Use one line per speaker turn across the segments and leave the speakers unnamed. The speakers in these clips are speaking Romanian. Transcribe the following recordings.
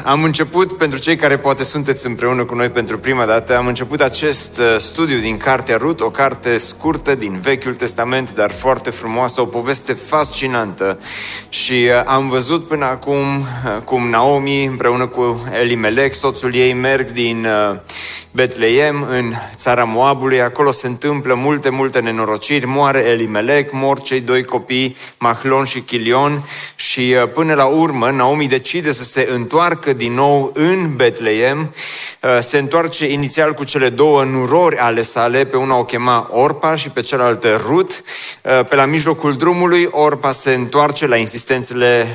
Am început, pentru cei care poate sunteți împreună cu noi pentru prima dată, am început acest uh, studiu din Cartea Rut, o carte scurtă din Vechiul Testament, dar foarte frumoasă, o poveste fascinantă. Și uh, am văzut până acum uh, cum Naomi împreună cu Elimelec, soțul ei, merg din Betleem, în țara Moabului, acolo se întâmplă multe, multe nenorociri, moare Elimelec, mor cei doi copii, Mahlon și Chilion și până la urmă Naomi decide să se întoarcă din nou în Betleem, se întoarce inițial cu cele două nurori ale sale, pe una o chema Orpa și pe cealaltă Rut. Pe la mijlocul drumului, Orpa se întoarce la insistențele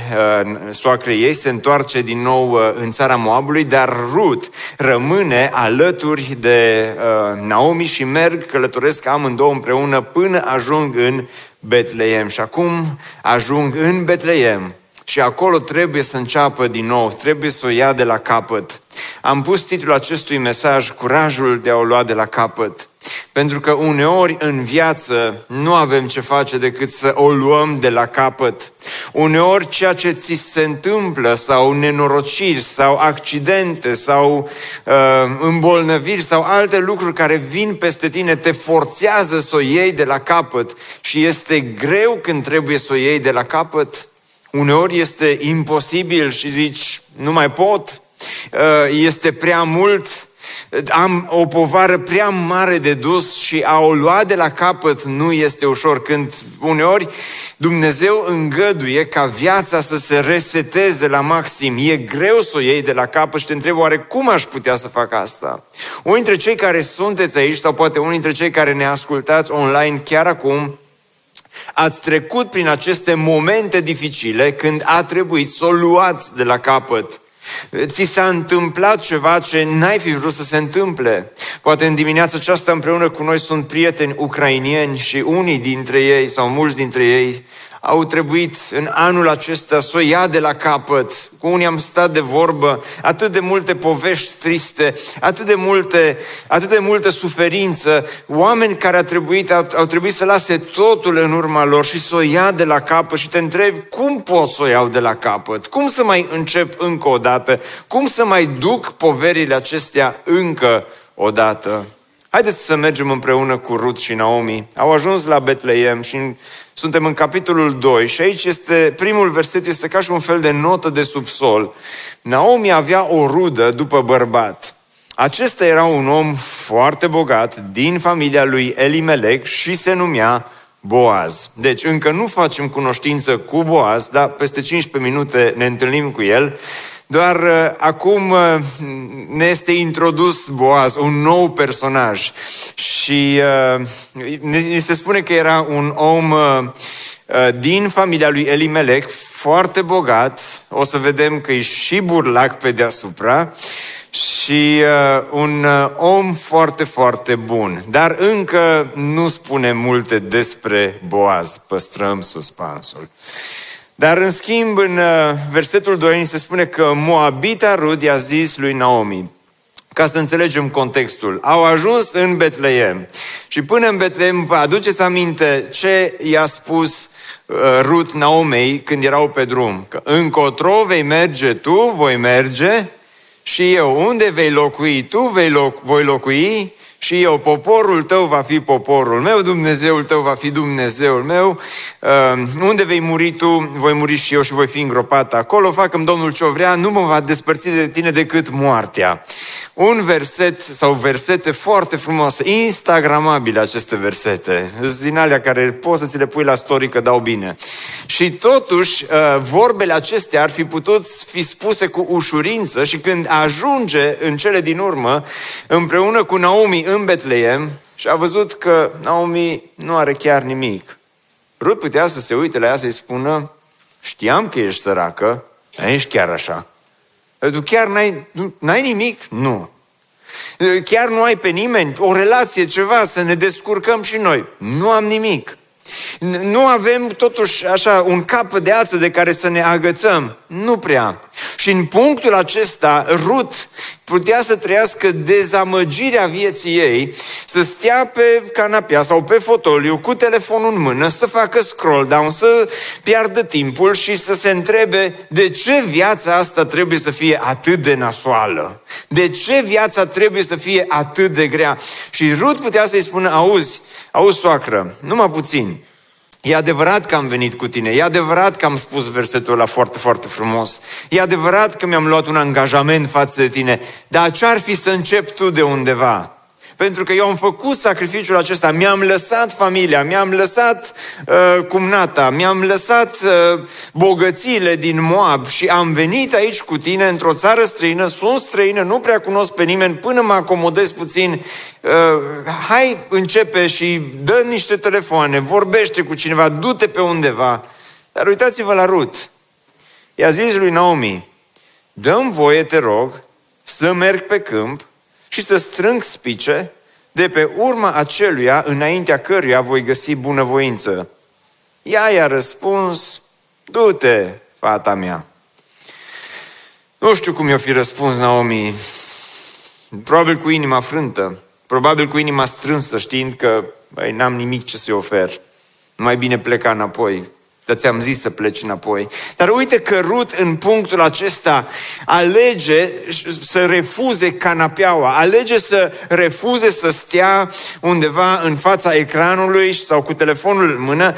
soacrei ei, se întoarce din nou în țara Moabului, dar Rut rămâne alături alături de uh, Naomi și merg, călătoresc amândouă împreună până ajung în Betleem. Și acum ajung în Betleem și acolo trebuie să înceapă din nou, trebuie să o ia de la capăt. Am pus titlul acestui mesaj, Curajul de a o lua de la capăt. Pentru că uneori în viață nu avem ce face decât să o luăm de la capăt. Uneori ceea ce ți se întâmplă sau nenorociri sau accidente sau uh, îmbolnăviri sau alte lucruri care vin peste tine te forțează să o iei de la capăt și este greu când trebuie să o iei de la capăt. Uneori este imposibil și zici, nu mai pot, uh, este prea mult, am o povară prea mare de dus și a o lua de la capăt nu este ușor. Când uneori Dumnezeu îngăduie ca viața să se reseteze la maxim, e greu să o iei de la capăt și te întreb oare cum aș putea să fac asta? Unii dintre cei care sunteți aici sau poate unii dintre cei care ne ascultați online chiar acum, ați trecut prin aceste momente dificile când a trebuit să o luați de la capăt Ți s-a întâmplat ceva ce n-ai fi vrut să se întâmple. Poate în dimineața aceasta împreună cu noi sunt prieteni ucrainieni și unii dintre ei sau mulți dintre ei au trebuit în anul acesta să o ia de la capăt. Cu unii am stat de vorbă, atât de multe povești triste, atât de multe, atât de multă suferință, oameni care au trebuit, au, au trebuit să lase totul în urma lor și să o ia de la capăt și te întrebi cum pot să o iau de la capăt? Cum să mai încep încă o dată? Cum să mai duc poverile acestea încă o dată? Haideți să mergem împreună cu Ruth și Naomi. Au ajuns la Betleem și suntem în capitolul 2 și aici este, primul verset este ca și un fel de notă de subsol. Naomi avea o rudă după bărbat. Acesta era un om foarte bogat din familia lui Elimelec și se numea Boaz. Deci încă nu facem cunoștință cu Boaz, dar peste 15 minute ne întâlnim cu el. Doar uh, acum uh, ne este introdus Boaz, un nou personaj. Și uh, ne se spune că era un om uh, uh, din familia lui Elimelec, foarte bogat. O să vedem că e și burlac pe deasupra și uh, un uh, om foarte, foarte bun. Dar încă nu spune multe despre Boaz. Păstrăm suspansul. Dar în schimb, în uh, versetul 2 se spune că Moabita Rud i-a zis lui Naomi, ca să înțelegem contextul. Au ajuns în Betleem și până în Betleem, vă aduceți aminte ce i-a spus uh, Rut Naomei când erau pe drum? Că încotro vei merge tu, voi merge și eu. Unde vei locui tu, vei loc, voi locui și eu, poporul tău va fi poporul meu, Dumnezeul tău va fi Dumnezeul meu, uh, unde vei muri tu, voi muri și eu și voi fi îngropat acolo, facă Domnul ce vrea, nu mă va despărți de tine decât moartea. Un verset sau versete foarte frumoase, instagramabile aceste versete, din alea care poți să ți le pui la story că dau bine. Și totuși, uh, vorbele acestea ar fi putut fi spuse cu ușurință și când ajunge în cele din urmă, împreună cu Naomi în Betleem și a văzut că Naomi nu are chiar nimic. Rut putea să se uite la ea să-i spună, știam că ești săracă, dar ești chiar așa. Tu chiar n-ai, n-ai nimic? Nu. Chiar nu ai pe nimeni? O relație, ceva, să ne descurcăm și noi. Nu am nimic. Nu avem totuși așa un cap de ață de care să ne agățăm. Nu prea. Și în punctul acesta, Rut putea să trăiască dezamăgirea vieții ei, să stea pe canapea sau pe fotoliu cu telefonul în mână, să facă scroll down, să piardă timpul și să se întrebe de ce viața asta trebuie să fie atât de nasoală? De ce viața trebuie să fie atât de grea? Și Rut putea să-i spună, auzi, auzi soacră, numai puțin, E adevărat că am venit cu tine, e adevărat că am spus versetul ăla foarte, foarte frumos, e adevărat că mi-am luat un angajament față de tine, dar ce-ar fi să încep tu de undeva? Pentru că eu am făcut sacrificiul acesta, mi-am lăsat familia, mi-am lăsat uh, cumnata, mi-am lăsat uh, bogățiile din Moab și am venit aici cu tine într-o țară străină, sunt străină, nu prea cunosc pe nimeni, până mă acomodez puțin, uh, hai începe și dă niște telefoane, vorbește cu cineva, du-te pe undeva. Dar uitați-vă la Rut. I-a zis lui Naomi, dă voie, te rog, să merg pe câmp și să strâng spice de pe urma aceluia înaintea căruia voi găsi bunăvoință. Ea i-a răspuns, du-te, fata mea. Nu știu cum i-o fi răspuns Naomi, probabil cu inima frântă, probabil cu inima strânsă, știind că băi, n-am nimic ce să-i ofer. Mai bine pleca înapoi. Dar ți-am zis să pleci înapoi. Dar uite că Rut în punctul acesta alege să refuze canapeaua, alege să refuze să stea undeva în fața ecranului sau cu telefonul în mână,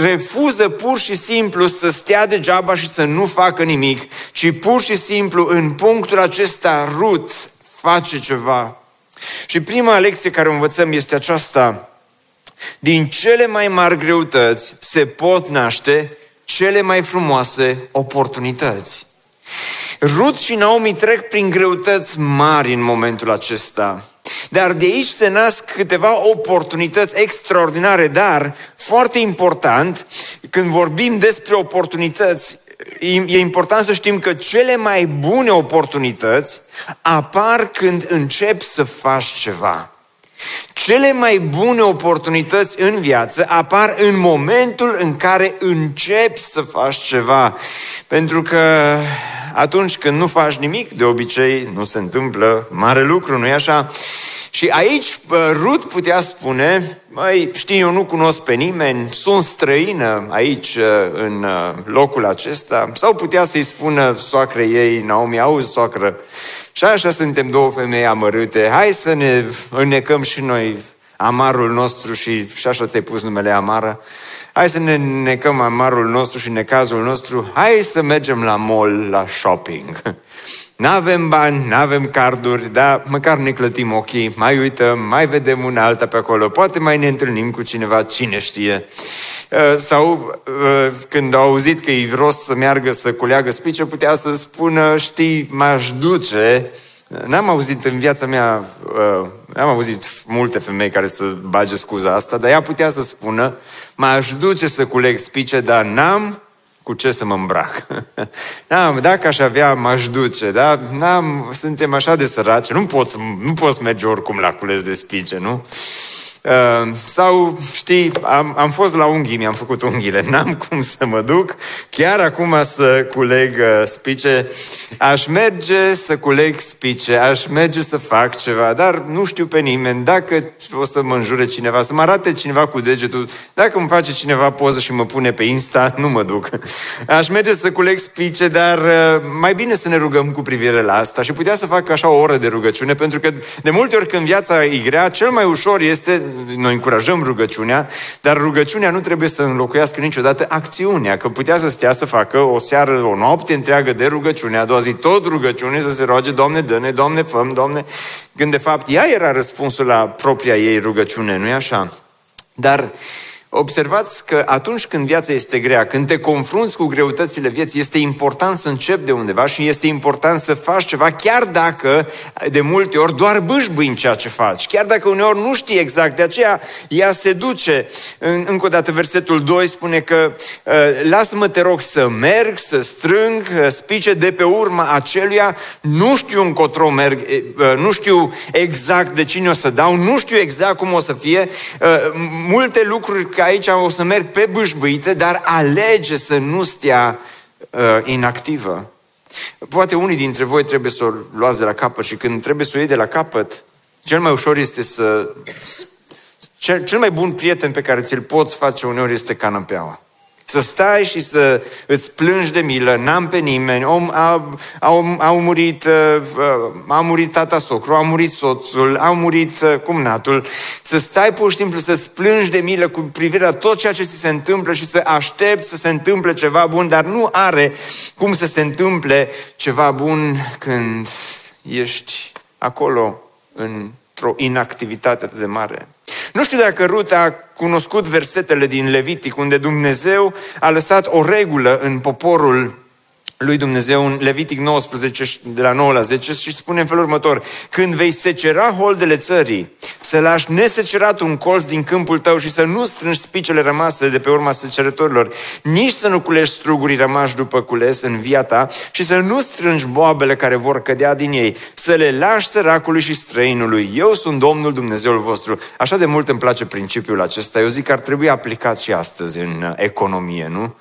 refuză pur și simplu să stea degeaba și să nu facă nimic, ci pur și simplu în punctul acesta Rut face ceva. Și prima lecție care o învățăm este aceasta, din cele mai mari greutăți se pot naște cele mai frumoase oportunități. Rut și Naomi trec prin greutăți mari în momentul acesta. Dar de aici se nasc câteva oportunități extraordinare, dar foarte important, când vorbim despre oportunități, e important să știm că cele mai bune oportunități apar când începi să faci ceva. Cele mai bune oportunități în viață apar în momentul în care începi să faci ceva. Pentru că atunci când nu faci nimic, de obicei nu se întâmplă mare lucru, nu-i așa? Și aici Rut putea spune, măi, știi, eu nu cunosc pe nimeni, sunt străină aici, în locul acesta. Sau putea să-i spună soacrei ei, Naomi, auzi, soacră, și așa suntem două femei amărâte, hai să ne înnecăm și noi amarul nostru și, și așa ți-ai pus numele amară. Hai să ne necăm amarul nostru și necazul nostru. Hai să mergem la mall, la shopping. N-avem bani, n-avem carduri, dar măcar ne clătim ochii, mai uităm, mai vedem una alta pe acolo, poate mai ne întâlnim cu cineva, cine știe. Uh, sau uh, când au auzit că e rost să meargă să culeagă spice, putea să spună, știi, m-aș duce N-am auzit în viața mea, uh, n-am auzit multe femei care să bage scuza asta, dar ea putea să spună, m-aș duce să culeg spice, dar n-am cu ce să mă îmbrac. n-am, dacă aș avea, m-aș duce, da? N-am, suntem așa de săraci, nu poți, nu poți merge oricum la cules de spice, nu? Uh, sau, știi, am, am fost la unghii, mi-am făcut unghiile, n-am cum să mă duc chiar acum să culeg uh, spice. Aș merge să culeg spice, aș merge să fac ceva, dar nu știu pe nimeni. Dacă o să mă înjure cineva, să mă arate cineva cu degetul, dacă îmi face cineva poză și mă pune pe Insta, nu mă duc. Aș merge să culeg spice, dar uh, mai bine să ne rugăm cu privire la asta și putea să fac așa o oră de rugăciune, pentru că de multe ori când viața e grea, cel mai ușor este noi încurajăm rugăciunea, dar rugăciunea nu trebuie să înlocuiască niciodată acțiunea, că putea să stea să facă o seară, o noapte întreagă de rugăciune, a doua zi tot rugăciune, să se roage, Doamne, dă-ne, Doamne, făm, Doamne, când de fapt ea era răspunsul la propria ei rugăciune, nu-i așa? Dar observați că atunci când viața este grea, când te confrunți cu greutățile vieții, este important să începi de undeva și este important să faci ceva, chiar dacă de multe ori doar bâșbâi în ceea ce faci, chiar dacă uneori nu știi exact, de aceea ea se duce. Încă o dată versetul 2 spune că uh, lasă-mă te rog să merg, să strâng uh, spice de pe urma aceluia, nu știu încotro merg, uh, nu știu exact de cine o să dau, nu știu exact cum o să fie, multe lucruri aici o să merg pe bâșbâite, dar alege să nu stea uh, inactivă. Poate unii dintre voi trebuie să o luați de la capăt și când trebuie să o iei de la capăt, cel mai ușor este să... Cel, cel mai bun prieten pe care ți-l poți face uneori este canapeaua. Să stai și să îți plângi de milă, n-am pe nimeni, om, a, a, a, murit, uh, a murit tata socru, a murit soțul, a murit uh, cumnatul, să stai pur și simplu să-ți plângi de milă cu privire la tot ceea ce ți se întâmplă și să aștepți să se întâmple ceva bun, dar nu are cum să se întâmple ceva bun când ești acolo într-o inactivitate atât de mare. Nu știu dacă Rut a cunoscut versetele din Levitic, unde Dumnezeu a lăsat o regulă în poporul lui Dumnezeu în Levitic 19, de la 9 la 10 și spune în felul următor, când vei secera holdele țării, să lași nesecerat un colț din câmpul tău și să nu strângi spicele rămase de pe urma secerătorilor, nici să nu culești strugurii rămași după cules în via ta și să nu strângi boabele care vor cădea din ei, să le lași săracului și străinului. Eu sunt Domnul Dumnezeul vostru. Așa de mult îmi place principiul acesta. Eu zic că ar trebui aplicat și astăzi în economie, nu?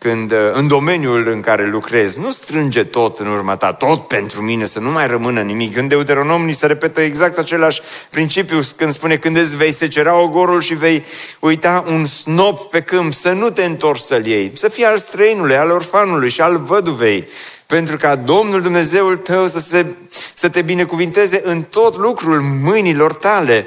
Când uh, în domeniul în care lucrezi, nu strânge tot în urma ta, tot pentru mine, să nu mai rămână nimic. În Deuteronom ni se repetă exact același principiu când spune când îți vei secera ogorul și vei uita un snop pe câmp, să nu te întorci să-l iei, să fii al străinului, al orfanului și al văduvei, pentru ca Domnul Dumnezeul tău să, se, să te binecuvinteze în tot lucrul mâinilor tale.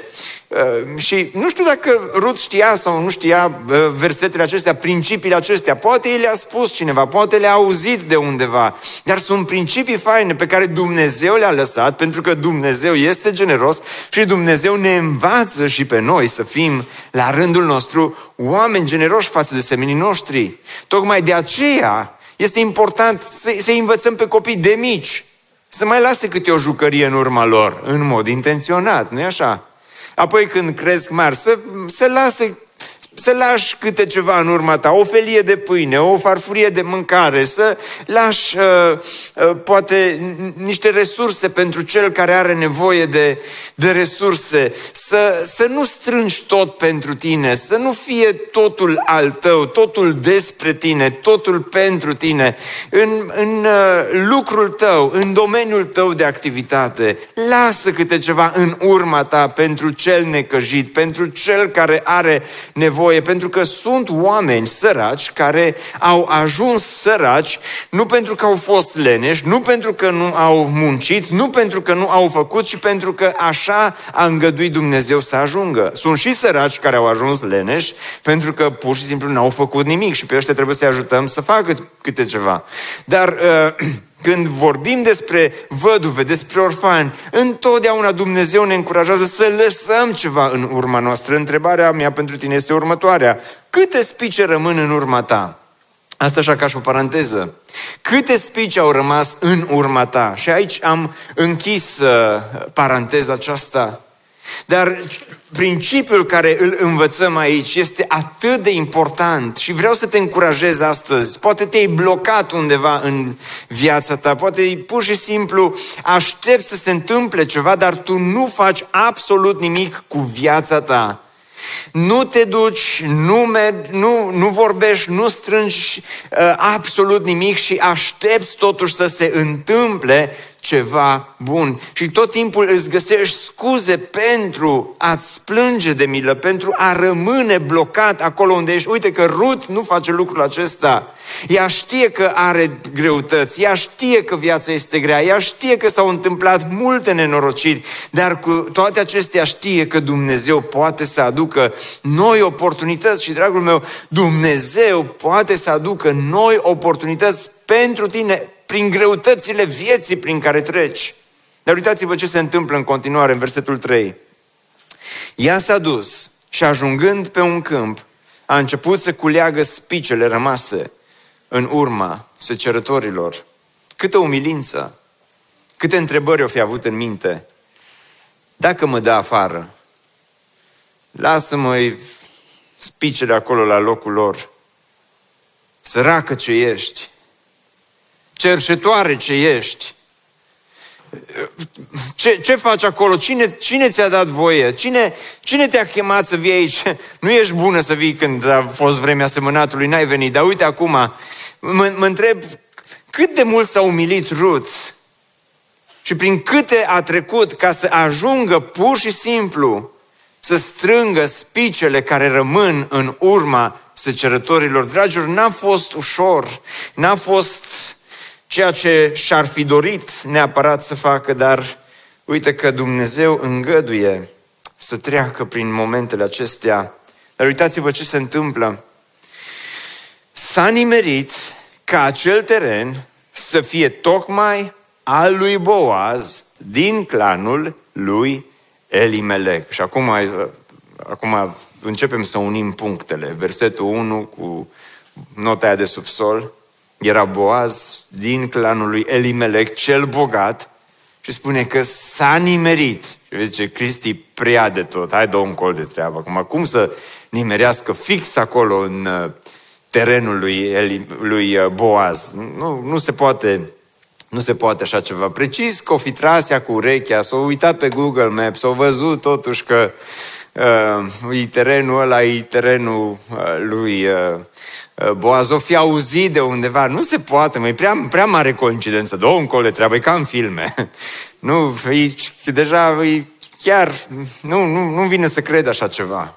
Uh, și nu știu dacă Ruth știa sau nu știa uh, versetele acestea, principiile acestea. Poate el le-a spus cineva, poate le-a auzit de undeva. Dar sunt principii faine pe care Dumnezeu le-a lăsat, pentru că Dumnezeu este generos și Dumnezeu ne învață și pe noi să fim, la rândul nostru, oameni generoși față de semenii noștri. Tocmai de aceea este important să, să învățăm pe copii de mici să mai lase câte o jucărie în urma lor, în mod intenționat, nu-i așa? Apoi când cresc mari, să, să lase să lași câte ceva în urma ta, o felie de pâine, o farfurie de mâncare, să lași uh, uh, poate niște resurse pentru cel care are nevoie de, de resurse, să, să nu strângi tot pentru tine, să nu fie totul al tău, totul despre tine, totul pentru tine, în, în uh, lucrul tău, în domeniul tău de activitate. Lasă câte ceva în urma ta pentru cel necăjit, pentru cel care are nevoie nevoie, pentru că sunt oameni săraci care au ajuns săraci nu pentru că au fost leneși, nu pentru că nu au muncit, nu pentru că nu au făcut, ci pentru că așa a îngăduit Dumnezeu să ajungă. Sunt și săraci care au ajuns leneși pentru că pur și simplu n-au făcut nimic și pe ăștia trebuie să-i ajutăm să facă câte ceva. Dar uh, Când vorbim despre văduve, despre orfani, întotdeauna Dumnezeu ne încurajează să lăsăm ceva în urma noastră. Întrebarea mea pentru tine este următoarea. Câte spice rămân în urma ta? Asta așa ca și o paranteză. Câte spici au rămas în urma ta? Și aici am închis uh, paranteza aceasta. Dar principiul care îl învățăm aici este atât de important și vreau să te încurajez astăzi. Poate te-ai blocat undeva în viața ta, poate pur și simplu aștepți să se întâmple ceva, dar tu nu faci absolut nimic cu viața ta. Nu te duci, nu, mergi, nu, nu vorbești, nu strângi uh, absolut nimic și aștepți totuși să se întâmple ceva bun. Și tot timpul îți găsești scuze pentru a-ți plânge de milă, pentru a rămâne blocat acolo unde ești. Uite că Rut nu face lucrul acesta. Ea știe că are greutăți, ea știe că viața este grea, ea știe că s-au întâmplat multe nenorociri, dar cu toate acestea știe că Dumnezeu poate să aducă noi oportunități și, dragul meu, Dumnezeu poate să aducă noi oportunități pentru tine prin greutățile vieții prin care treci. Dar uitați-vă ce se întâmplă în continuare în versetul 3. Ea s-a dus și ajungând pe un câmp, a început să culeagă spicele rămase în urma secerătorilor. Câtă umilință, câte întrebări o fi avut în minte. Dacă mă dă afară, lasă-mă spicele acolo la locul lor. Săracă ce ești, cercetoare ce ești, ce, ce faci acolo? Cine, cine ți-a dat voie? Cine, cine te-a chemat să vii aici? Nu ești bună să vii când a fost vremea semănatului, n-ai venit. Dar uite acum, mă, mă întreb cât de mult s-a umilit Ruth și prin câte a trecut ca să ajungă pur și simplu să strângă spicele care rămân în urma secerătorilor. Dragilor, n-a fost ușor, n-a fost ceea ce și-ar fi dorit neapărat să facă, dar uite că Dumnezeu îngăduie să treacă prin momentele acestea. Dar uitați-vă ce se întâmplă. S-a nimerit ca acel teren să fie tocmai al lui Boaz din clanul lui Elimelec. Și acum, acum începem să unim punctele. Versetul 1 cu nota aia de subsol era Boaz din clanul lui Elimelec, cel bogat, și spune că s-a nimerit. Și zice, Cristi, prea de tot, hai dă un col de treabă. Acum, cum să nimerească fix acolo în uh, terenul lui, Eli, lui uh, Boaz? Nu, nu se poate nu se poate așa ceva. Precis că o fi trasea cu urechea, s-o uitat pe Google Maps, s-o văzut totuși că uh, e terenul ăla, e terenul uh, lui uh, Uh, Boaz o fi auzit de undeva. Nu se poate, mai prea, prea mare coincidență. Două încolo de treabă, e ca în filme. Nu, e, deja e chiar, nu, nu, nu vine să cred așa ceva.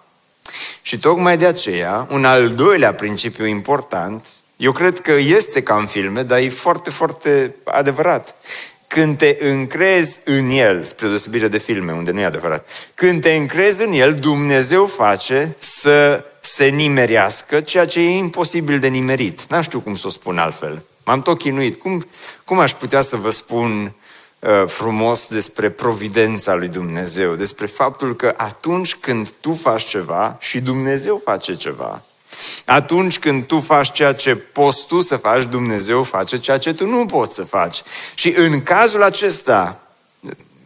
Și tocmai de aceea, un al doilea principiu important, eu cred că este ca în filme, dar e foarte, foarte adevărat. Când te încrezi în El, spre deosebire de filme, unde nu e adevărat, când te încrezi în El, Dumnezeu face să se nimerească ceea ce e imposibil de nimerit. N-am știu cum să o spun altfel. M-am tot chinuit. Cum, cum aș putea să vă spun uh, frumos despre providența lui Dumnezeu, despre faptul că atunci când tu faci ceva și Dumnezeu face ceva, atunci când tu faci ceea ce poți tu să faci, Dumnezeu face ceea ce tu nu poți să faci. Și în cazul acesta,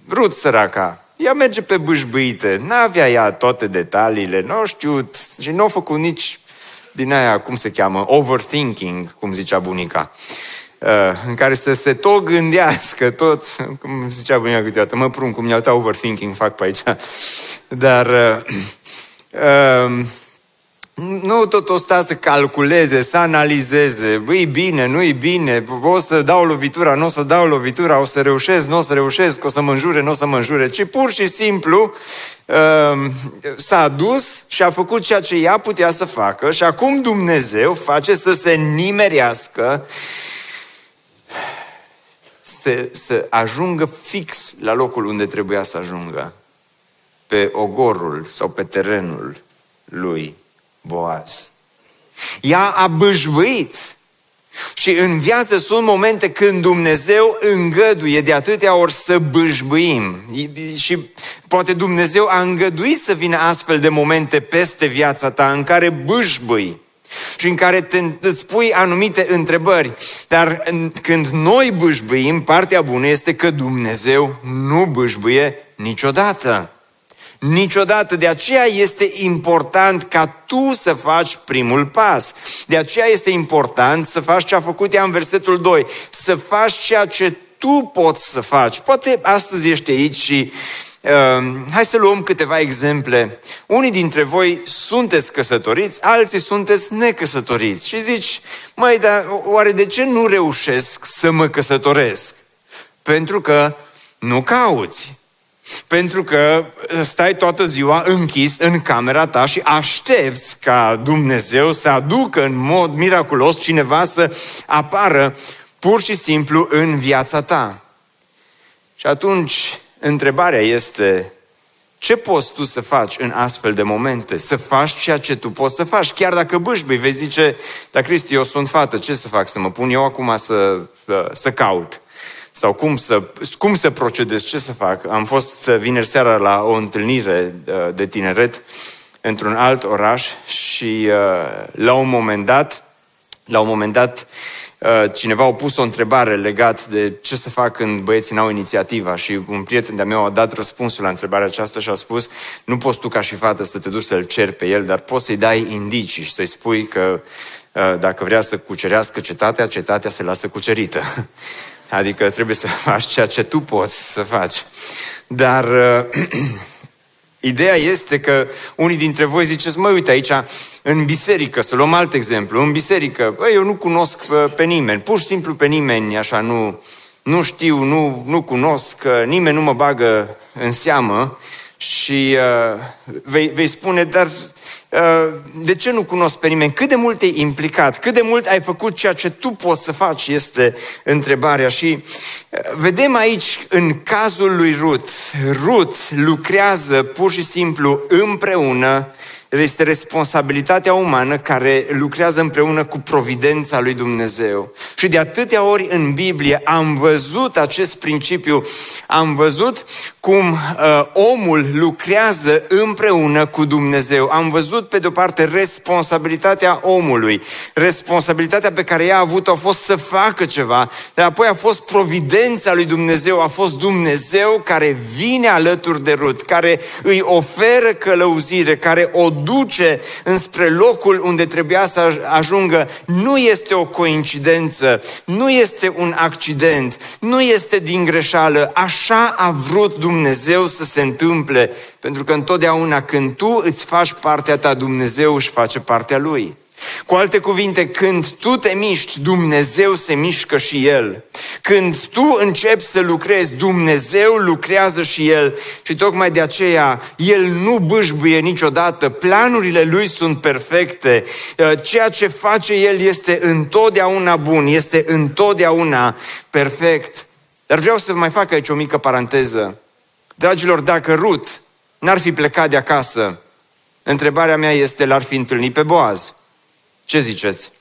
Rut săraca, ea merge pe bâșbâite, n-avea ea toate detaliile, nu știu, și nu a făcut nici din aia, cum se cheamă, overthinking, cum zicea bunica, uh, în care să se tot gândească, tot, cum zicea bunica câteodată, mă prun cum iau overthinking fac pe aici, dar uh, uh, nu tot o sta să calculeze, să analizeze, e bine, nu e bine, o să dau lovitura, nu o să dau lovitura, o să reușesc, nu o să reușesc, o să mă înjure, nu o să mă înjure, ci pur și simplu uh, s-a dus și a făcut ceea ce ea putea să facă și acum Dumnezeu face să se nimerească să, să ajungă fix la locul unde trebuia să ajungă, pe ogorul sau pe terenul lui Boaz. Ea a bâșbuit. Și în viață sunt momente când Dumnezeu îngăduie de atâtea ori să bâșbuim. Și poate Dumnezeu a îngăduit să vină astfel de momente peste viața ta în care bâșbui și în care te, îți pui anumite întrebări. Dar când noi bâșbuim, partea bună este că Dumnezeu nu bâșbuie niciodată. Niciodată. De aceea este important ca tu să faci primul pas. De aceea este important să faci ce a făcut ea în versetul 2. Să faci ceea ce tu poți să faci. Poate astăzi ești aici și Uh, hai să luăm câteva exemple. Unii dintre voi sunteți căsătoriți, alții sunteți necăsătoriți. Și zici, măi, dar oare de ce nu reușesc să mă căsătoresc? Pentru că nu cauți. Pentru că stai toată ziua închis în camera ta și aștepți ca Dumnezeu să aducă în mod miraculos cineva să apară pur și simplu în viața ta. Și atunci, întrebarea este, ce poți tu să faci în astfel de momente? Să faci ceea ce tu poți să faci. Chiar dacă bâșbâi, vei zice, dar Cristi, eu sunt fată, ce să fac? Să mă pun eu acum să, să, să caut sau cum să, cum să procedez, ce să fac. Am fost vineri seara la o întâlnire uh, de tineret
într-un alt oraș și uh, la un moment dat, la un moment dat, uh, cineva a pus o întrebare legat de ce să fac când băieții n-au inițiativa și un prieten de-a meu a dat răspunsul la întrebarea aceasta și a spus nu poți tu ca și fată să te duci să-l ceri pe el, dar poți să-i dai indicii și să-i spui că uh, dacă vrea să cucerească cetatea, cetatea se lasă cucerită. Adică trebuie să faci ceea ce tu poți să faci. Dar uh, ideea este că unii dintre voi ziceți, măi, uite aici, în biserică, să luăm alt exemplu, în biserică, bă, eu nu cunosc uh, pe nimeni, pur și simplu pe nimeni, așa, nu, nu știu, nu, nu cunosc, nimeni nu mă bagă în seamă și uh, vei, vei spune, dar Uh, de ce nu cunosc pe nimeni? Cât de mult ai implicat? Cât de mult ai făcut ceea ce tu poți să faci? Este întrebarea. Și uh, vedem aici, în cazul lui Ruth, Ruth lucrează pur și simplu împreună este responsabilitatea umană care lucrează împreună cu providența lui Dumnezeu. Și de atâtea ori în Biblie am văzut acest principiu, am văzut cum uh, omul lucrează împreună cu Dumnezeu. Am văzut, pe de-o parte, responsabilitatea omului. Responsabilitatea pe care ea a avut-o a fost să facă ceva, dar apoi a fost providența lui Dumnezeu, a fost Dumnezeu care vine alături de Rut, care îi oferă călăuzire, care o duce înspre locul unde trebuia să ajungă. Nu este o coincidență, nu este un accident, nu este din greșeală. Așa a vrut Dumnezeu Dumnezeu să se întâmple, pentru că întotdeauna când tu îți faci partea ta, Dumnezeu își face partea Lui. Cu alte cuvinte, când tu te miști, Dumnezeu se mișcă și El. Când tu începi să lucrezi, Dumnezeu lucrează și El. Și tocmai de aceea, El nu bâșbuie niciodată, planurile Lui sunt perfecte. Ceea ce face El este întotdeauna bun, este întotdeauna perfect. Dar vreau să mai fac aici o mică paranteză. Dragilor, dacă Rut n-ar fi plecat de acasă, întrebarea mea este, l-ar fi întâlnit pe Boaz? Ce ziceți?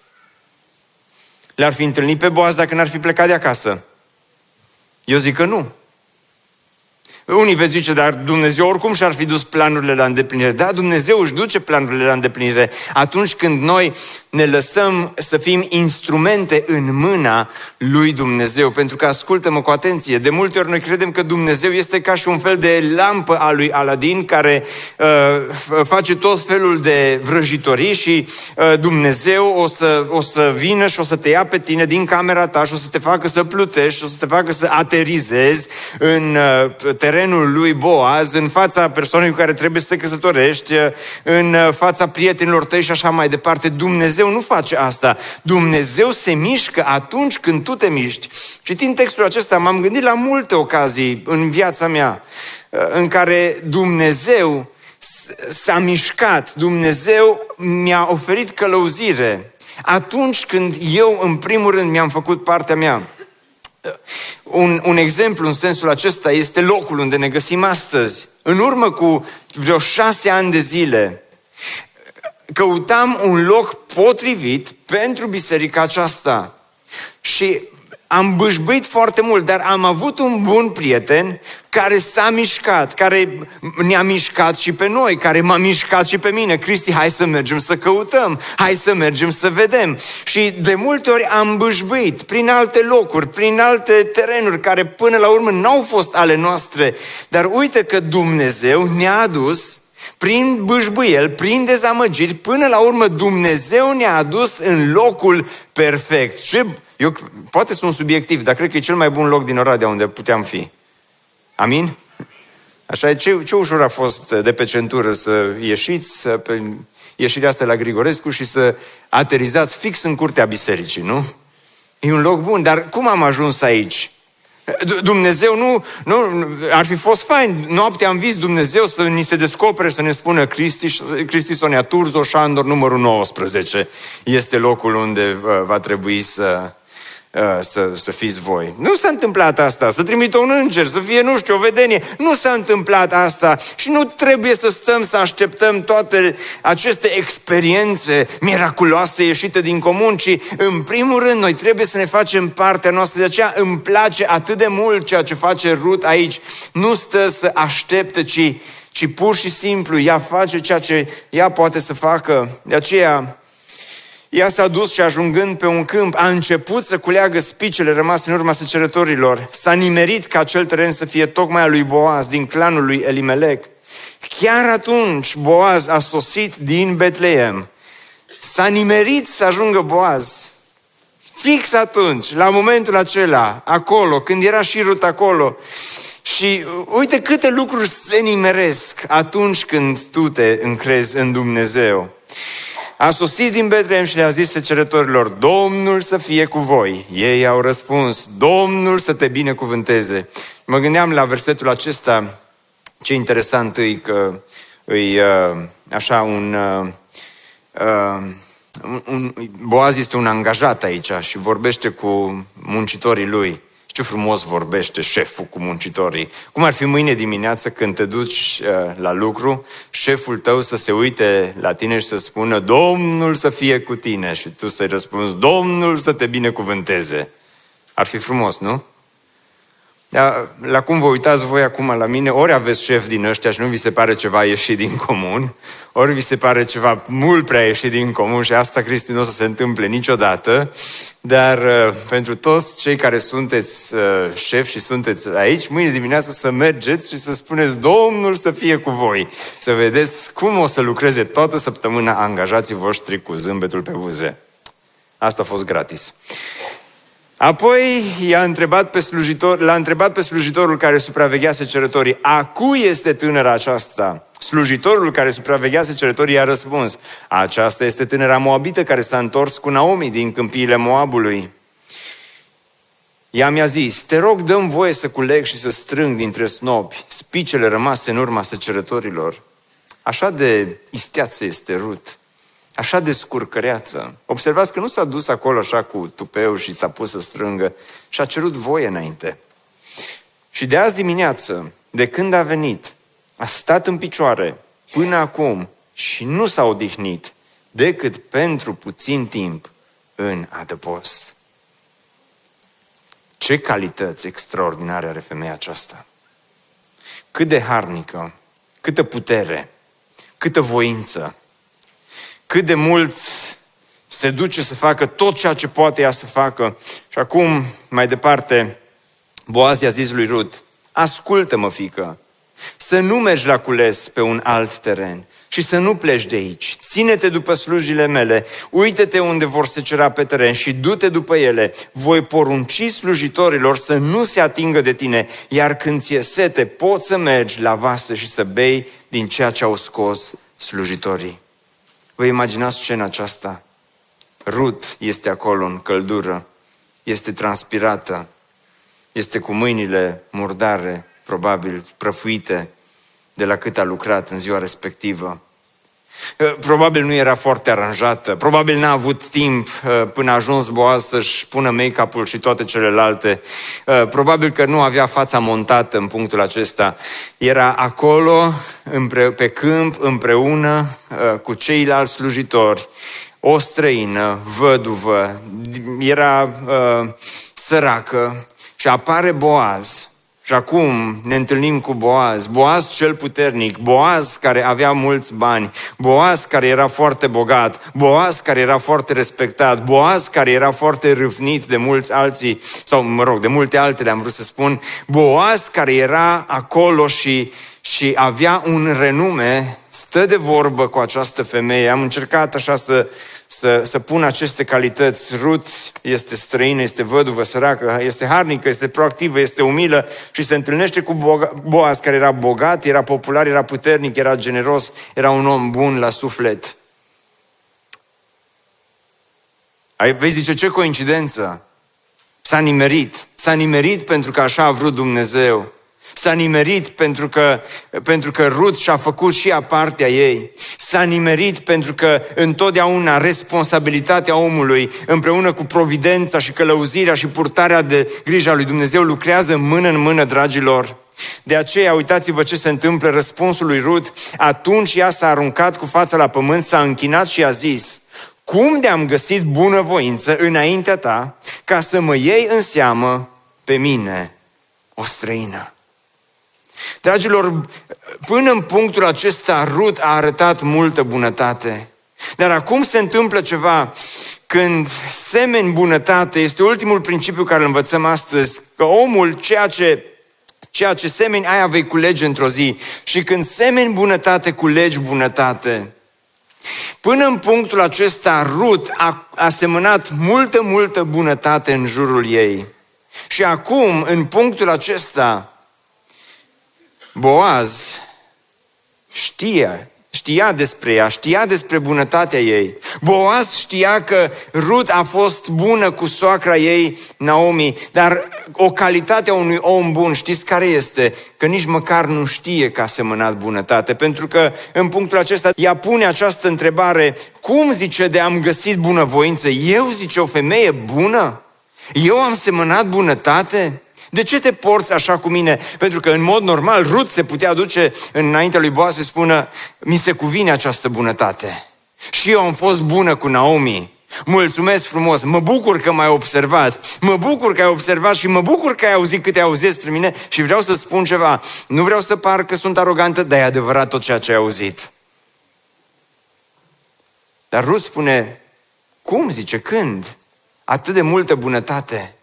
L-ar fi întâlnit pe Boaz dacă n-ar fi plecat de acasă? Eu zic că nu. Unii veți zice, dar Dumnezeu oricum și-ar fi dus planurile la îndeplinire. Da, Dumnezeu își duce planurile la îndeplinire atunci când noi ne lăsăm să fim instrumente în mâna lui Dumnezeu. Pentru că, ascultă-mă cu atenție, de multe ori noi credem că Dumnezeu este ca și un fel de lampă a lui Aladin care uh, face tot felul de vrăjitorii și uh, Dumnezeu o să, o să vină și o să te ia pe tine din camera ta și o să te facă să plutești și o să te facă să aterizezi în uh, terenul lui Boaz, în fața persoanei cu care trebuie să te căsătorești, uh, în uh, fața prietenilor tăi și așa mai departe. Dumnezeu Dumnezeu nu face asta. Dumnezeu se mișcă atunci când tu te miști. Citind textul acesta, m-am gândit la multe ocazii în viața mea uh, în care Dumnezeu s-a mișcat, Dumnezeu mi-a oferit călăuzire atunci când eu, în primul rând, mi-am făcut partea mea. Uh, un, un exemplu în sensul acesta este locul unde ne găsim astăzi. În urmă cu vreo șase ani de zile, căutam un loc potrivit pentru biserica aceasta. Și am bâșbâit foarte mult, dar am avut un bun prieten care s-a mișcat, care ne-a mișcat și pe noi, care m-a mișcat și pe mine. Cristi, hai să mergem să căutăm, hai să mergem să vedem. Și de multe ori am bâșbâit prin alte locuri, prin alte terenuri care până la urmă n-au fost ale noastre. Dar uite că Dumnezeu ne-a adus prin bâșbâiel, prin dezamăgiri, până la urmă Dumnezeu ne-a adus în locul perfect. Ce, eu, poate sunt subiectiv, dar cred că e cel mai bun loc din Oradea unde puteam fi. Amin? Așa e, ce, ce ușor a fost de pe centură să ieșiți, să, pe ieșirea asta la Grigorescu și să aterizați fix în curtea bisericii, nu? E un loc bun, dar cum am ajuns aici? Dumnezeu nu, nu, ar fi fost fain. Noaptea am vist Dumnezeu să ni se descopere, să ne spună Cristi, Cristi Sonia Turzo, Șandor, numărul 19. Este locul unde va trebui să, Uh, să, să fiți voi. Nu s-a întâmplat asta, să trimită un înger, să fie, nu știu, o vedenie. Nu s-a întâmplat asta și nu trebuie să stăm să așteptăm toate aceste experiențe miraculoase ieșite din comun, ci în primul rând noi trebuie să ne facem partea noastră. De aceea îmi place atât de mult ceea ce face Rut aici. Nu stă să aștepte, ci ci pur și simplu ea face ceea ce ea poate să facă. De aceea, ea s-a dus și ajungând pe un câmp, a început să culeagă spicele rămase în urma săcerătorilor. S-a nimerit ca acel teren să fie tocmai al lui Boaz, din clanul lui Elimelec. Chiar atunci Boaz a sosit din Betleem. S-a nimerit să ajungă Boaz. Fix atunci, la momentul acela, acolo, când era și Rut acolo. Și uite câte lucruri se nimeresc atunci când tu te încrezi în Dumnezeu. A sosit din Betlehem și le-a zis cerătorilor, Domnul să fie cu voi. Ei au răspuns, Domnul să te binecuvânteze. Mă gândeam la versetul acesta, ce interesant e că îi uh, așa un, uh, uh, un, un... Boaz este un angajat aici și vorbește cu muncitorii lui. Ce frumos vorbește șeful cu muncitorii. Cum ar fi mâine dimineață când te duci uh, la lucru, șeful tău să se uite la tine și să spună Domnul să fie cu tine și tu să-i răspunzi Domnul să te binecuvânteze. Ar fi frumos, nu? Da, la cum vă uitați voi acum la mine, ori aveți șef din ăștia și nu vi se pare ceva ieșit din comun, ori vi se pare ceva mult prea ieșit din comun și asta, Cristi, nu o să se întâmple niciodată, dar uh, pentru toți cei care sunteți uh, șef și sunteți aici, mâine dimineață să mergeți și să spuneți Domnul să fie cu voi, să vedeți cum o să lucreze toată săptămâna angajații voștri cu zâmbetul pe buze. Asta a fost gratis. Apoi i-a întrebat pe slujitor, l-a întrebat pe slujitorul care supraveghea secerătorii, a cui este tânăra aceasta? Slujitorul care supraveghea secerătorii i-a răspuns, aceasta este tânăra moabită care s-a întors cu Naomi din câmpiile Moabului. Ea mi-a zis, te rog, dăm voie să culeg și să strâng dintre snopi spicele rămase în urma secerătorilor. Așa de isteață este Rut așa de scurcăreață. Observați că nu s-a dus acolo așa cu tupeu și s-a pus să strângă și a cerut voie înainte. Și de azi dimineață, de când a venit, a stat în picioare până acum și nu s-a odihnit decât pentru puțin timp în adăpost. Ce calități extraordinare are femeia aceasta! Cât de harnică, câtă putere, câtă voință, cât de mult se duce să facă tot ceea ce poate ea să facă. Și acum, mai departe, Boaz i-a zis lui Rut, ascultă-mă, fică, să nu mergi la cules pe un alt teren și să nu pleci de aici. Ține-te după slujile mele, uite-te unde vor se cera pe teren și du-te după ele. Voi porunci slujitorilor să nu se atingă de tine, iar când ți-e sete, poți să mergi la vasă și să bei din ceea ce au scos slujitorii. Vă imaginați scena aceasta? Rut este acolo în căldură, este transpirată, este cu mâinile murdare, probabil prăfuite de la cât a lucrat în ziua respectivă. Eh, probabil nu era foarte aranjată, probabil n-a avut timp eh, până a ajuns Boaz să-și pună make-up-ul și toate celelalte. Eh, probabil că nu avea fața montată în punctul acesta. Era acolo, pe câmp, împreună cu ceilalți slujitori, o străină, văduvă, era uh, săracă și apare Boaz și acum ne întâlnim cu Boaz, Boaz cel puternic, Boaz care avea mulți bani, Boaz care era foarte bogat, Boaz care era foarte respectat, Boaz care era foarte râvnit de mulți alții, sau mă rog, de multe altele am vrut să spun, Boaz care era acolo și, și avea un renume, stă de vorbă cu această femeie. Am încercat așa să, să, să pună aceste calități. Rut este străină, este văduvă, săracă, este harnică, este proactivă, este umilă și se întâlnește cu Boaz, care era bogat, era popular, era puternic, era generos, era un om bun la suflet. Ai, vei zice, ce coincidență! S-a nimerit. S-a nimerit pentru că așa a vrut Dumnezeu. S-a nimerit pentru că, pentru că Rut și-a făcut și a partea ei. S-a nimerit pentru că întotdeauna responsabilitatea omului împreună cu providența și călăuzirea și purtarea de grija lui Dumnezeu lucrează mână în mână, dragilor. De aceea, uitați-vă ce se întâmplă răspunsul lui Rut. Atunci ea s-a aruncat cu fața la pământ, s-a închinat și a zis, cum de-am găsit bunăvoință înaintea ta ca să mă iei în seamă pe mine, o străină? Dragilor, până în punctul acesta, Rut a arătat multă bunătate. Dar acum se întâmplă ceva când semeni bunătate, este ultimul principiu care îl învățăm astăzi, că omul, ceea ce, ceea ce semeni, aia vei culege într-o zi. Și când semeni bunătate, culegi bunătate. Până în punctul acesta, Rut a, a semănat multă, multă bunătate în jurul ei. Și acum, în punctul acesta, Boaz știe Știa despre ea, știa despre bunătatea ei. Boaz știa că Rut a fost bună cu soacra ei, Naomi, dar o calitate a unui om bun, știți care este? Că nici măcar nu știe că a semănat bunătate, pentru că în punctul acesta ea pune această întrebare, cum zice de am găsit bunăvoință? Eu, zice, o femeie bună? Eu am semănat bunătate? De ce te porți așa cu mine? Pentru că în mod normal Rut se putea duce înaintea lui Boaz să spună mi se cuvine această bunătate. Și eu am fost bună cu Naomi. Mulțumesc frumos, mă bucur că m-ai observat, mă bucur că ai observat și mă bucur că ai auzit câte auzi despre mine și vreau să spun ceva. Nu vreau să par că sunt arogantă, dar e adevărat tot ceea ce ai auzit. Dar Rut spune, cum zice, când? Atât de multă bunătate.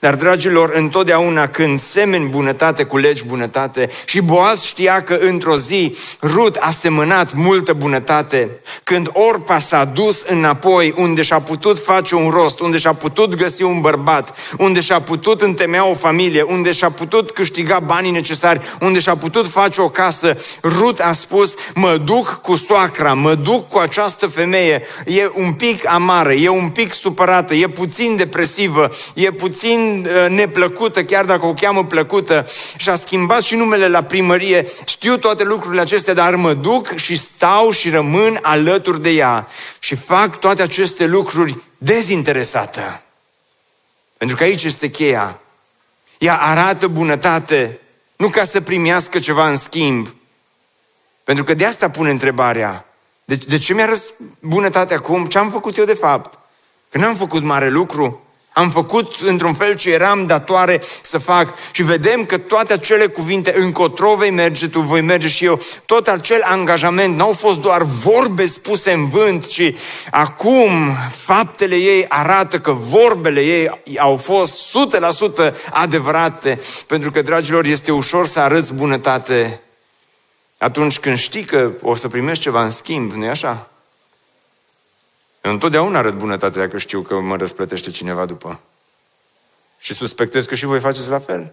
Dar, dragilor, întotdeauna când semeni bunătate, culegi bunătate și Boaz știa că într-o zi Rut a semănat multă bunătate, când Orpa s-a dus înapoi unde și-a putut face un rost, unde și-a putut găsi un bărbat, unde și-a putut întemeia o familie, unde și-a putut câștiga banii necesari, unde și-a putut face o casă, Rut a spus, mă duc cu soacra, mă duc cu această femeie, e un pic amară, e un pic supărată, e puțin depresivă, e puțin puțin uh, neplăcută, chiar dacă o cheamă plăcută, și a schimbat și numele la primărie. Știu toate lucrurile acestea, dar mă duc și stau și rămân alături de ea și fac toate aceste lucruri dezinteresată. Pentru că aici este cheia. Ea arată bunătate, nu ca să primească ceva în schimb. Pentru că de asta pune întrebarea. De, de ce mi-a răs bunătate acum? Ce am făcut eu de fapt? Că n-am făcut mare lucru. Am făcut într-un fel ce eram datoare să fac și vedem că toate acele cuvinte, încotro vei merge, tu voi merge și eu, tot acel angajament n-au fost doar vorbe spuse în vânt, ci acum faptele ei arată că vorbele ei au fost 100% adevărate, pentru că, dragilor, este ușor să arăți bunătate atunci când știi că o să primești ceva în schimb, nu-i așa? Eu întotdeauna arăt bunătate dacă știu că mă răsplătește cineva după. Și suspectez că și voi faceți la fel.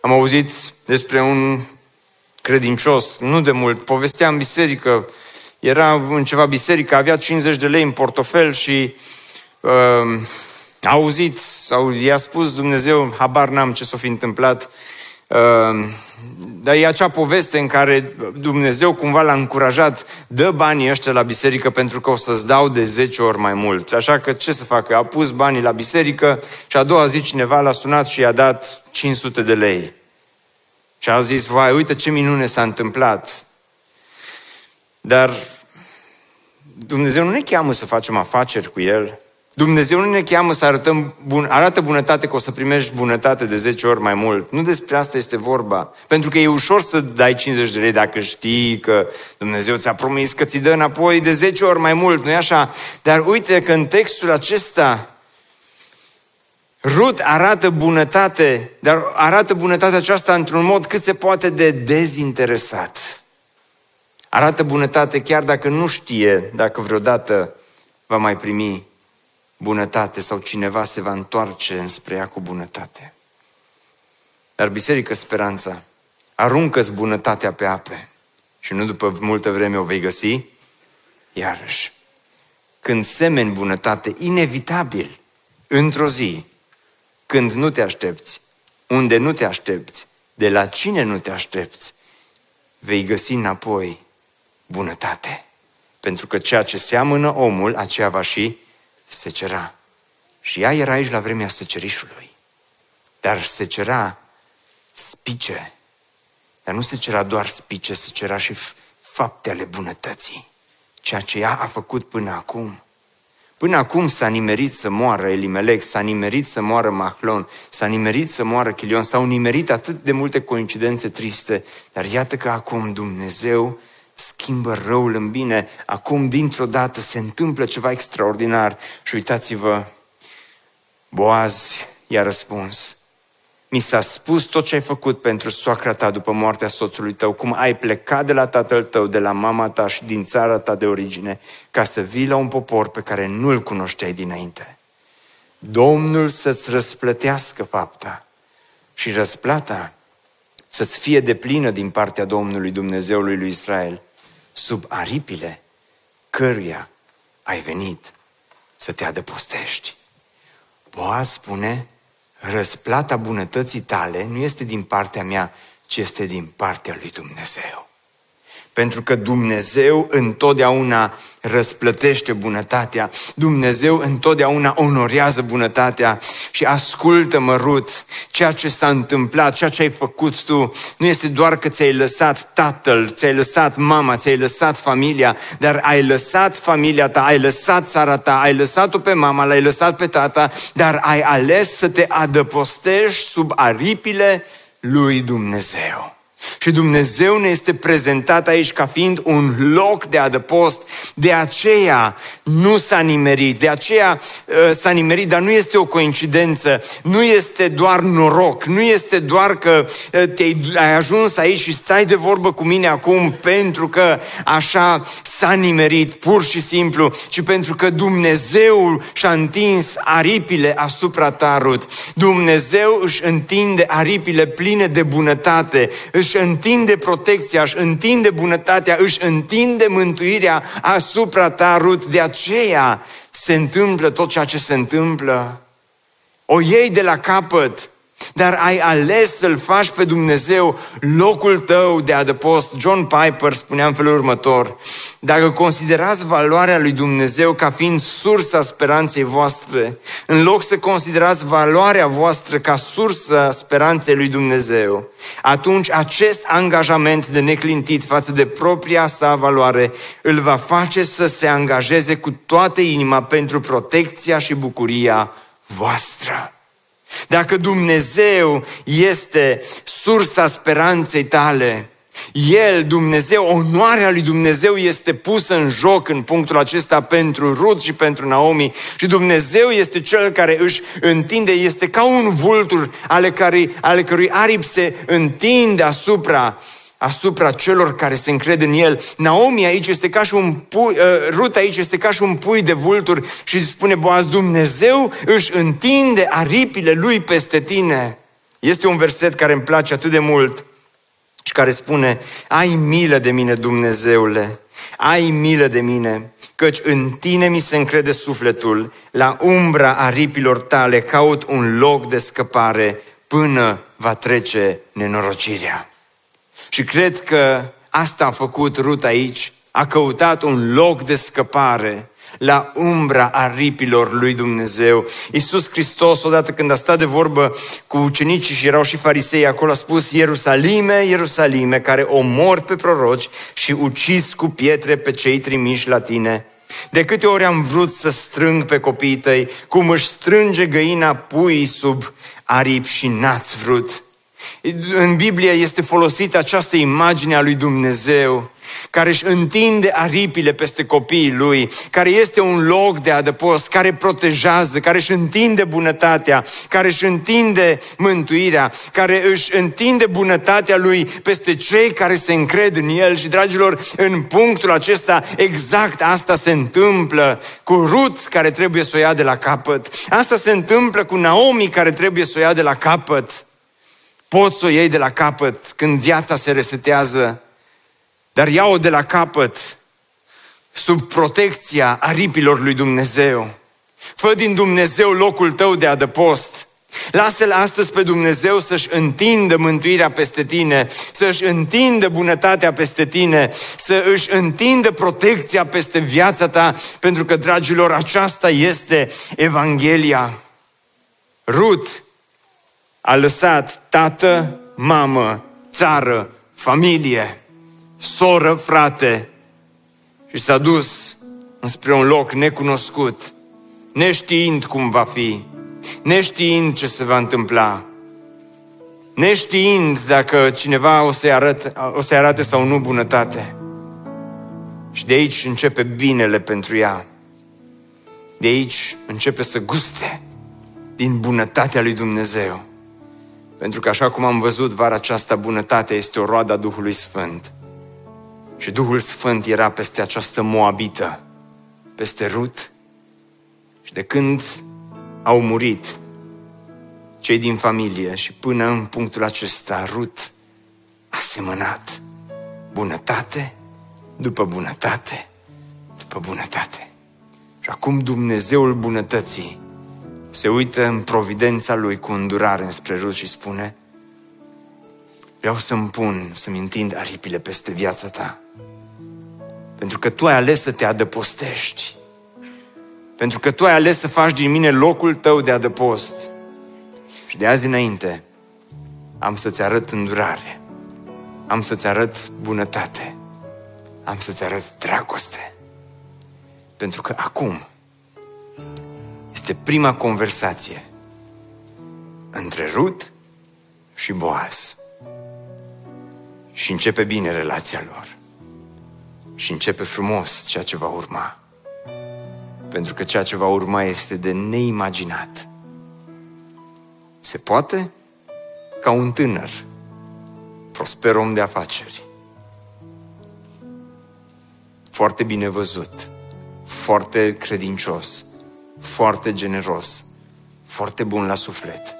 Am auzit despre un credincios, nu de mult, povestea în biserică, era în ceva biserică, avea 50 de lei în portofel și uh, a auzit sau i-a spus Dumnezeu, habar n-am ce s-a fi întâmplat, uh, dar e acea poveste în care Dumnezeu cumva l-a încurajat, dă banii ăștia la biserică pentru că o să-ți dau de 10 ori mai mult. Așa că ce să facă? A pus banii la biserică și a doua zi cineva l-a sunat și i-a dat 500 de lei. Și a zis, vai, uite ce minune s-a întâmplat. Dar Dumnezeu nu ne cheamă să facem afaceri cu El, Dumnezeu nu ne cheamă să arătăm bun, arată bunătate că o să primești bunătate de 10 ori mai mult. Nu despre asta este vorba. Pentru că e ușor să dai 50 de lei dacă știi că Dumnezeu ți-a promis că ți dă înapoi de 10 ori mai mult, nu-i așa? Dar uite că în textul acesta Rut arată bunătate, dar arată bunătatea aceasta într-un mod cât se poate de dezinteresat. Arată bunătate chiar dacă nu știe dacă vreodată va mai primi bunătate sau cineva se va întoarce înspre ea cu bunătate. Dar Biserică Speranța, aruncă-ți bunătatea pe ape și nu după multă vreme o vei găsi iarăși. Când semeni bunătate, inevitabil, într-o zi, când nu te aștepți, unde nu te aștepți, de la cine nu te aștepți, vei găsi înapoi bunătate. Pentru că ceea ce seamănă omul, aceea va și secera. Și ea era aici la vremea secerișului. Dar secera spice. Dar nu secera doar spice, secera și fapte ale bunătății. Ceea ce ea a făcut până acum. Până acum s-a nimerit să moară Elimelec, s-a nimerit să moară Mahlon, s-a nimerit să moară Chilion, s-au nimerit atât de multe coincidențe triste, dar iată că acum Dumnezeu schimbă răul în bine, acum dintr-o dată se întâmplă ceva extraordinar. Și uitați-vă, Boaz i-a răspuns, mi s-a spus tot ce ai făcut pentru soacra ta după moartea soțului tău, cum ai plecat de la tatăl tău, de la mama ta și din țara ta de origine, ca să vii la un popor pe care nu-l cunoșteai dinainte. Domnul să-ți răsplătească fapta și răsplata să-ți fie deplină din partea Domnului Dumnezeului lui Israel, sub aripile căruia ai venit să te adăpostești. Boaz spune, răsplata bunătății tale nu este din partea mea, ci este din partea lui Dumnezeu. Pentru că Dumnezeu întotdeauna răsplătește bunătatea. Dumnezeu întotdeauna onorează bunătatea și ascultă-mă, Rut, ceea ce s-a întâmplat, ceea ce ai făcut tu, nu este doar că ți-ai lăsat tatăl, ți-ai lăsat mama, ți-ai lăsat familia, dar ai lăsat familia ta, ai lăsat țara ta, ai lăsat-o pe mama, l-ai lăsat pe tata, dar ai ales să te adăpostești sub aripile lui Dumnezeu. Și Dumnezeu ne este prezentat aici ca fiind un loc de adăpost. De aceea nu s-a nimerit, de aceea uh, s-a nimerit, dar nu este o coincidență, nu este doar noroc, nu este doar că uh, te-ai ai ajuns aici și stai de vorbă cu mine acum pentru că așa s-a nimerit, pur și simplu, ci pentru că Dumnezeu și-a întins aripile asupra ta, Rut. Dumnezeu își întinde aripile pline de bunătate, își își întinde protecția, își întinde bunătatea, își întinde mântuirea asupra ta, Rut. De aceea se întâmplă tot ceea ce se întâmplă. O iei de la capăt dar ai ales să-L faci pe Dumnezeu locul tău de adăpost. John Piper spunea în felul următor, dacă considerați valoarea lui Dumnezeu ca fiind sursa speranței voastre, în loc să considerați valoarea voastră ca sursa speranței lui Dumnezeu, atunci acest angajament de neclintit față de propria sa valoare îl va face să se angajeze cu toată inima pentru protecția și bucuria voastră. Dacă Dumnezeu este sursa speranței tale, el, Dumnezeu, onoarea lui Dumnezeu este pusă în joc în punctul acesta pentru Rut și pentru Naomi. Și Dumnezeu este cel care își întinde, este ca un vultur ale, care, ale cărui aripi se întinde asupra asupra celor care se încred în el. Naomi aici este ca și un pui, uh, Rut aici este ca și un pui de vulturi și spune Boaz, Dumnezeu își întinde aripile lui peste tine. Este un verset care îmi place atât de mult și care spune, ai milă de mine, Dumnezeule, ai milă de mine, căci în tine mi se încrede sufletul, la umbra aripilor tale caut un loc de scăpare până va trece nenorocirea. Și cred că asta a făcut Rut aici, a căutat un loc de scăpare la umbra aripilor lui Dumnezeu. Iisus Hristos, odată când a stat de vorbă cu ucenicii și erau și farisei acolo, a spus, Ierusalime, Ierusalime, care omor pe proroci și ucis cu pietre pe cei trimiși la tine. De câte ori am vrut să strâng pe copiii tăi, cum își strânge găina pui sub aripi și n-ați vrut. În Biblie este folosită această imagine a lui Dumnezeu care își întinde aripile peste copiii lui, care este un loc de adăpost, care protejează, care își întinde bunătatea, care își întinde mântuirea, care își întinde bunătatea lui peste cei care se încred în el. Și, dragilor, în punctul acesta, exact asta se întâmplă cu Rut, care trebuie să o ia de la capăt. Asta se întâmplă cu Naomi, care trebuie să o ia de la capăt. Poți să o iei de la capăt când viața se resetează, dar ia-o de la capăt sub protecția aripilor lui Dumnezeu. Fă din Dumnezeu locul tău de adăpost. Lasă-L astăzi pe Dumnezeu să-și întindă mântuirea peste tine, să-și întindă bunătatea peste tine, să își întindă protecția peste viața ta, pentru că, dragilor, aceasta este Evanghelia. Rut a lăsat tată, mamă, țară, familie, soră, frate și s-a dus înspre un loc necunoscut neștiind cum va fi, neștiind ce se va întâmpla, neștiind dacă cineva o să-i arate, o să arate sau nu bunătate. Și de aici începe binele pentru ea. De aici începe să guste din bunătatea lui Dumnezeu. Pentru că așa cum am văzut vara aceasta, bunătatea este o roadă a Duhului Sfânt. Și Duhul Sfânt era peste această moabită, peste Rut. Și de când au murit cei din familie și până în punctul acesta, Rut a semănat bunătate după bunătate după bunătate. Și acum Dumnezeul bunătății se uită în providența lui cu îndurare spre Rut și spune Vreau să-mi pun, să-mi întind aripile peste viața ta. Pentru că tu ai ales să te adăpostești. Pentru că tu ai ales să faci din mine locul tău de adăpost. Și de azi înainte am să-ți arăt îndurare. Am să-ți arăt bunătate. Am să-ți arăt dragoste. Pentru că acum este prima conversație între Rut și Boaz. Și începe bine relația lor. Și începe frumos ceea ce va urma. Pentru că ceea ce va urma este de neimaginat. Se poate ca un tânăr, prosper om de afaceri, foarte bine văzut, foarte credincios, foarte generos, foarte bun la suflet.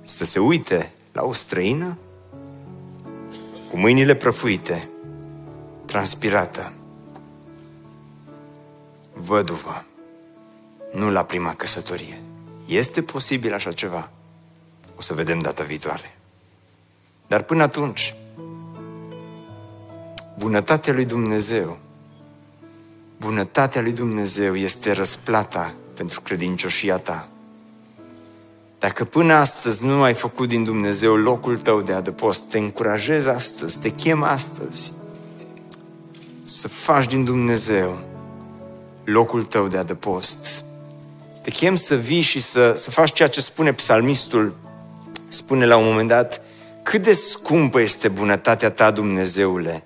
Să se uite la o străină cu mâinile prăfuite, transpirată, văduvă, nu la prima căsătorie. Este posibil așa ceva? O să vedem data viitoare. Dar până atunci, bunătatea lui Dumnezeu, bunătatea lui Dumnezeu este răsplata pentru credincioșia ta. Dacă până astăzi nu ai făcut din Dumnezeu locul tău de adăpost, te încurajez astăzi, te chem astăzi să faci din Dumnezeu locul tău de adăpost. Te chem să vii și să, să faci ceea ce spune psalmistul. Spune la un moment dat, cât de scumpă este bunătatea ta, Dumnezeule.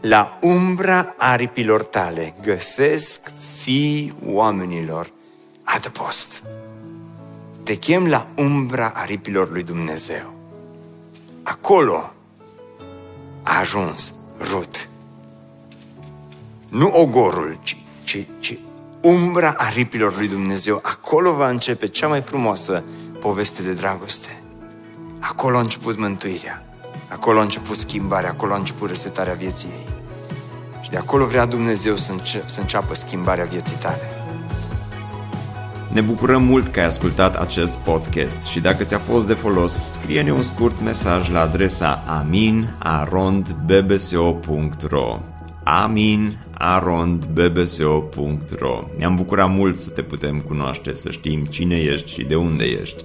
La umbra aripilor tale găsesc fii oamenilor adăpost te chem la umbra aripilor lui Dumnezeu. Acolo a ajuns Rut. Nu ogorul, ci, ci, ci umbra aripilor lui Dumnezeu. Acolo va începe cea mai frumoasă poveste de dragoste. Acolo a început mântuirea. Acolo a început schimbarea, acolo a început resetarea vieții ei. Și de acolo vrea Dumnezeu să, înce- să înceapă schimbarea vieții tale.
Ne bucurăm mult că ai ascultat acest podcast și dacă ți-a fost de folos, scrie-ne un scurt mesaj la adresa aminarondbbso.ro aminarondbbso.ro Ne-am bucurat mult să te putem cunoaște, să știm cine ești și de unde ești.